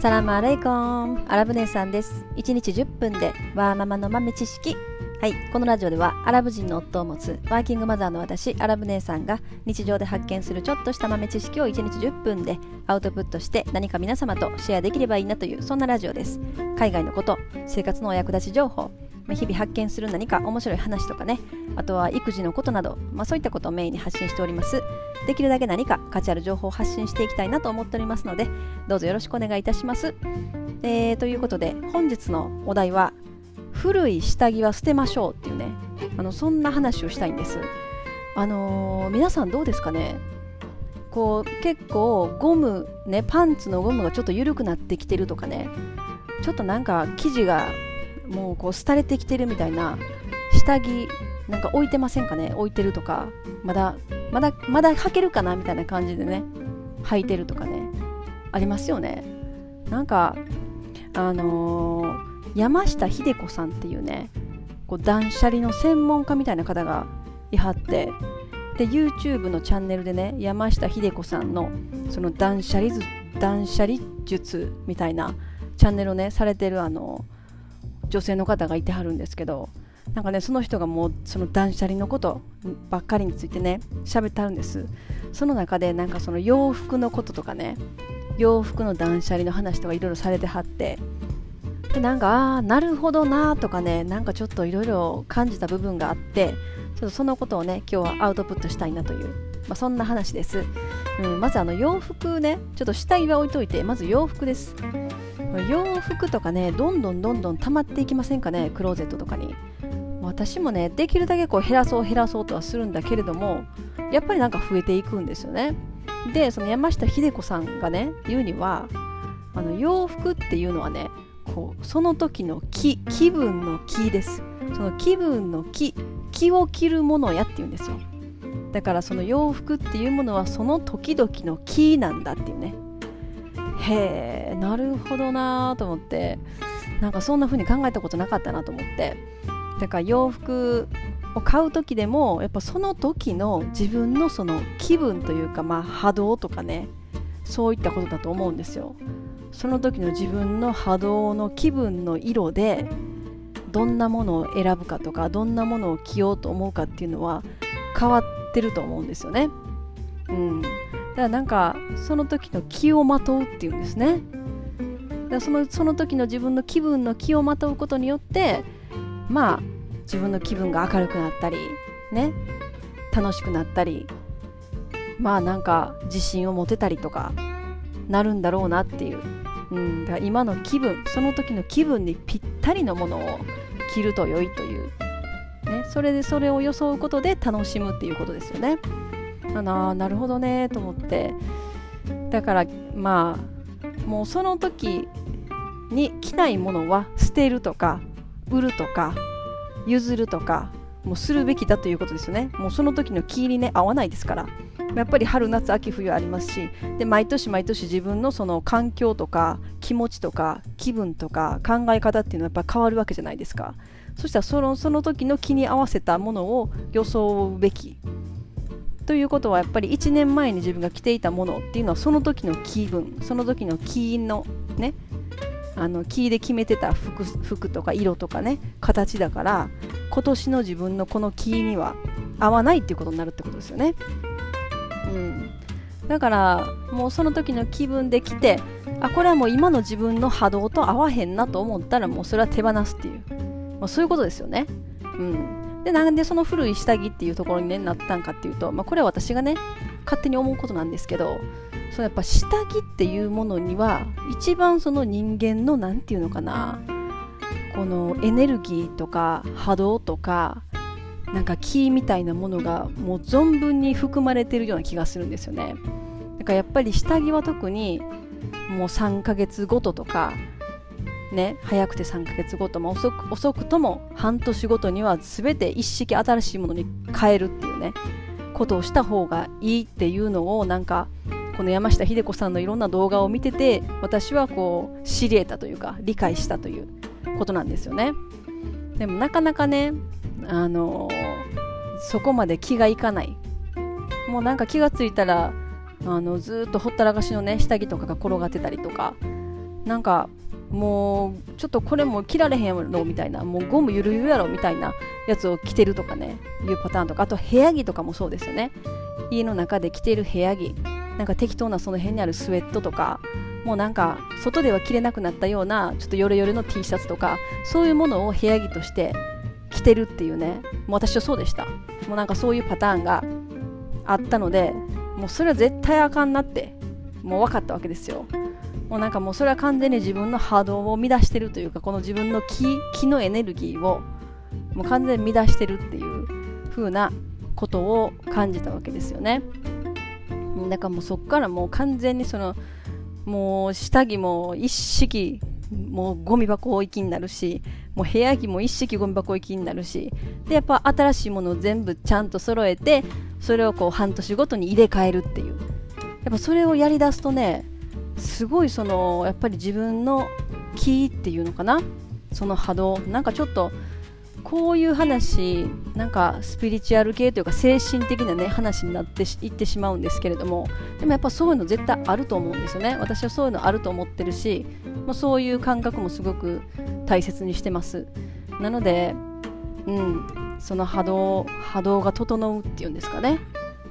サラムアレイコンアラブ姉さんです。1日10分でワーママの豆知識。はい。このラジオではアラブ人の夫を持つワーキングマザーの私アラブ姉さんが日常で発見するちょっとした豆知識を1日10分でアウトプットして何か皆様とシェアできればいいなというそんなラジオです。海外のこと生活のお役立ち情報ま日々発見する何か面白い話とかね。あとは育児のことなど、まあ、そういったことをメインに発信しております。できるだけ何か価値ある情報を発信していきたいなと思っておりますのでどうぞよろしくお願いいたします、えー、ということで本日のお題は古い下着は捨てましょうっていうね。あのそんな話をしたいんです。あのー、皆さんどうですかね。こう結構ゴムねパンツのゴムがちょっと緩くなってきてるとかね。ちょっとなんか生地がもうこう廃れてきてるみたいな下着なんか置いてませんかね？置いてるとかまだまだまだ履けるかなみたいな感じでね履いてるとかねありますよね。なんかあのー、山下秀子さんっていうねこう断捨離の専門家みたいな方がいはってで YouTube のチャンネルでね山下秀子さんのその断捨離断捨離術みたいなチャンネルをねされてるあのー女性の方がいてはるんですけどなんかねその人がもうその断捨離のことばっかりについてね喋ってはるんです。その中でなんかその洋服のこととかね洋服の断捨離の話とかいろいろされてはってでなんかああなるほどなとかねなんかちょっといろいろ感じた部分があってちょっとそのことをね今日はアウトプットしたいなという、まあ、そんな話です、うん、まずあの洋服ねちょっと下着は置いといてまず洋服です。洋服とかねどんどんどんどん溜まっていきませんかねクローゼットとかに。私もねできるだけこう減らそう減らそうとはするんだけれどもやっぱりなんか増えていくんですよね。でその山下秀子さんがね言うにはあの洋服っていうのはねこうその時の気気分の気です。その気分の気気を着るものやって言うんですよ。だからその洋服っていうものはその時々の気なんだっていうね。へえなるほどなと思って。なんかそんな風に考えたことなかったなと思って。だから洋服を買う時でもやっぱその時の自分のその気分というかまあ波動とかねそういったことだと思うんですよ。その時の自分の波動の気分の色でどんなものを選ぶかとかどんなものを着ようと思うかっていうのは変わってると思うんですよね。うん。からなんかその時の気をまとうっていうんですね。だからそのその時の自分の気分の気をまとうことによってまあ自分の気分が明るくなったりね楽しくなったりまあなんか自信を持てたりとかなるんだろうなっていう、うん、だ今の気分その時の気分にぴったりのものを着ると良いという、ね、それでそれを装うことで楽しむっていうことですよね。あななるほどねと思って。だからまあもうその時に着ないものは捨てるとか売るとか譲るとかもうするべきだということですよね。もうその時の気にね合わないですから。やっぱり春夏秋冬ありますしで毎年毎年自分のその環境とか気持ちとか気分とか考え方っていうのはやっぱ変わるわけじゃないですか。そしたらそのその時の気に合わせたものを装うべきということはやっぱり1年前に自分が着ていたものっていうのはその時の気分その時の気のねあのキーで決めてた服服とか色とかね形だから今年の自分のこのキーには合わないっていうことになるってことですよね。うん、だからもうその時の気分で来てあこれはもう今の自分の波動と合わへんなと思ったらもうそれは手放すっていう、まあ、そういうことですよね。うん、でなんでその古い下着っていうところに、ね、なったんかっていうと、まあ、これは私がね勝手に思うことなんですけどそのやっぱ下着っていうものには一番その人間の何て言うのかなこのエネルギーとか波動とかなんか気みたいなものがもう存分に含まれてるような気がするんですよね。だからやっぱり下着は特にもう3ヶ月ごととかね、早くて3ヶ月ごとも遅く遅くとも半年ごとには全て一式新しいものに変えるっていうねことをした方がいいっていうのをなんかこの山下秀子さんのいろんな動画を見てて私はこう知り得たというか理解したということなんですよね。でもなかなかねあのー、そこまで気がいかない。もうなんか気がついたらあのずっとほったらかしのね下着とかが転がってたりとかなんかもうちょっとこれも着られへんやろみたいなもうゴムゆるゆるやろみたいなやつを着てるとかねいうパターンとかあと部屋着とかもそうですよね。家の中で着てる部屋着なんか適当なその辺にあるスウェットとかもうなんか外では着れなくなったようなちょっとヨレヨレの T シャツとかそういうものを部屋着として着てるっていうねもう私はそうでした。もうなんかそういうパターンがあったのでもうそれは絶対あかんなってもう分かったわけですよ。もうなんかもうそれは完全に自分の波動を乱してるというかこの自分の気気のエネルギーをもう完全に乱してるっていう風なことを感じたわけですよね。だからもうそっからもう完全にそのもう下着も一式もうゴミ箱行きになるしもう部屋着も一式ゴミ箱行きになるしでやっぱ新しいものを全部ちゃんと揃えてそれをこう半年ごとに入れ替えるっていう。やっぱそれをやりだすとねすごいそのやっぱり自分の気っていうのかな？その波動。なんかちょっとこういう話なんかスピリチュアル系というか精神的なね話になっていってしまうんですけれども。でもやっぱそういうの絶対あると思うんですよね。私はそういうのあると思ってるしもうそういう感覚もすごく大切にしてます。なのでうんその波動波動が整うっていうんですかね。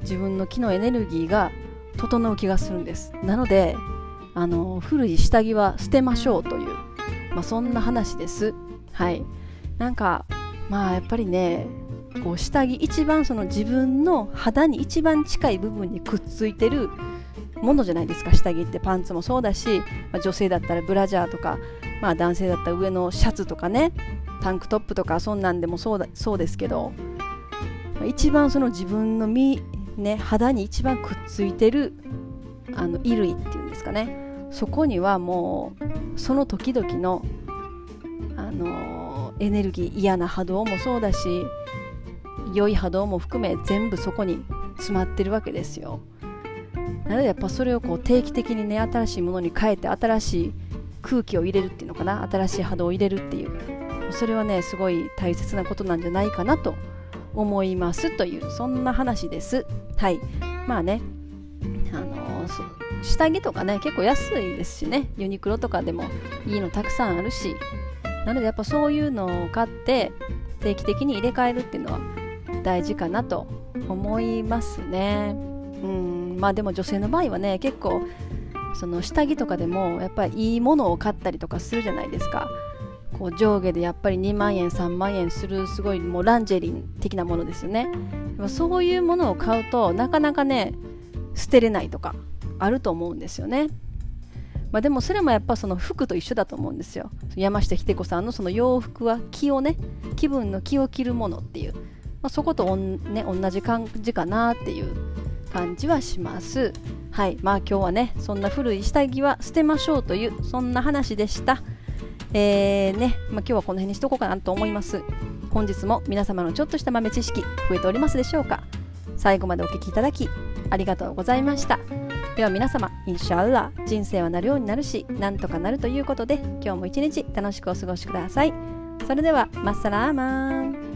自分の気のエネルギーが整う気がするんです。なのであの古い下着は捨てましょうという、まあ、そんな話です。はい。なんかまあやっぱりねこう下着一番その自分の肌に一番近い部分にくっついてるものじゃないですか。下着ってパンツもそうだし、まあ、女性だったらブラジャーとか、まあ、男性だったら上のシャツとかねタンクトップとかそんなんでもそうだそうですけど一番その自分の身、ね、肌に一番くっついてるあの衣類っていうんですかね。そこにはもうその時々のあのエネルギー嫌な波動もそうだし良い波動も含め全部そこに詰まってるわけですよ。なのでやっぱそれをこう定期的にね新しいものに変えて新しい空気を入れるっていうのかな新しい波動を入れるっていう。それはねすごい大切なことなんじゃないかなと思いますというそんな話です。はい。まあね下着とかね結構安いですしね。ユニクロとかでもいいのたくさんあるし。なのでやっぱそういうのを買って定期的に入れ替えるっていうのは大事かなと思いますね。うん。まあでも女性の場合はね結構その下着とかでもやっぱりいいものを買ったりとかするじゃないですか。こう上下でやっぱり2万円3万円するすごいもうランジェリー的なものですよね。そういうものを買うとなかなかね捨てれないとか。あると思うんですよね。まあ、でもそれもやっぱその服と一緒だと思うんですよ。山下秀子さんのその洋服は気をね、気分の気を着るものっていう、まあ、そことね、同じ感じかなっていう感じはします。はい。まあ今日はね、そんな古い下着は捨てましょうという、そんな話でした。えー、ね、まあ、今日はこの辺にしとこうかなと思います。本日も皆様のちょっとした豆知識増えておりますでしょうか最後までお聴きいただきありがとうございました。では皆様、インシャアラ人生はなるようになるし、なんとかなるということで、今日も一日楽しくお過ごしください。それでは、マッサラーマン。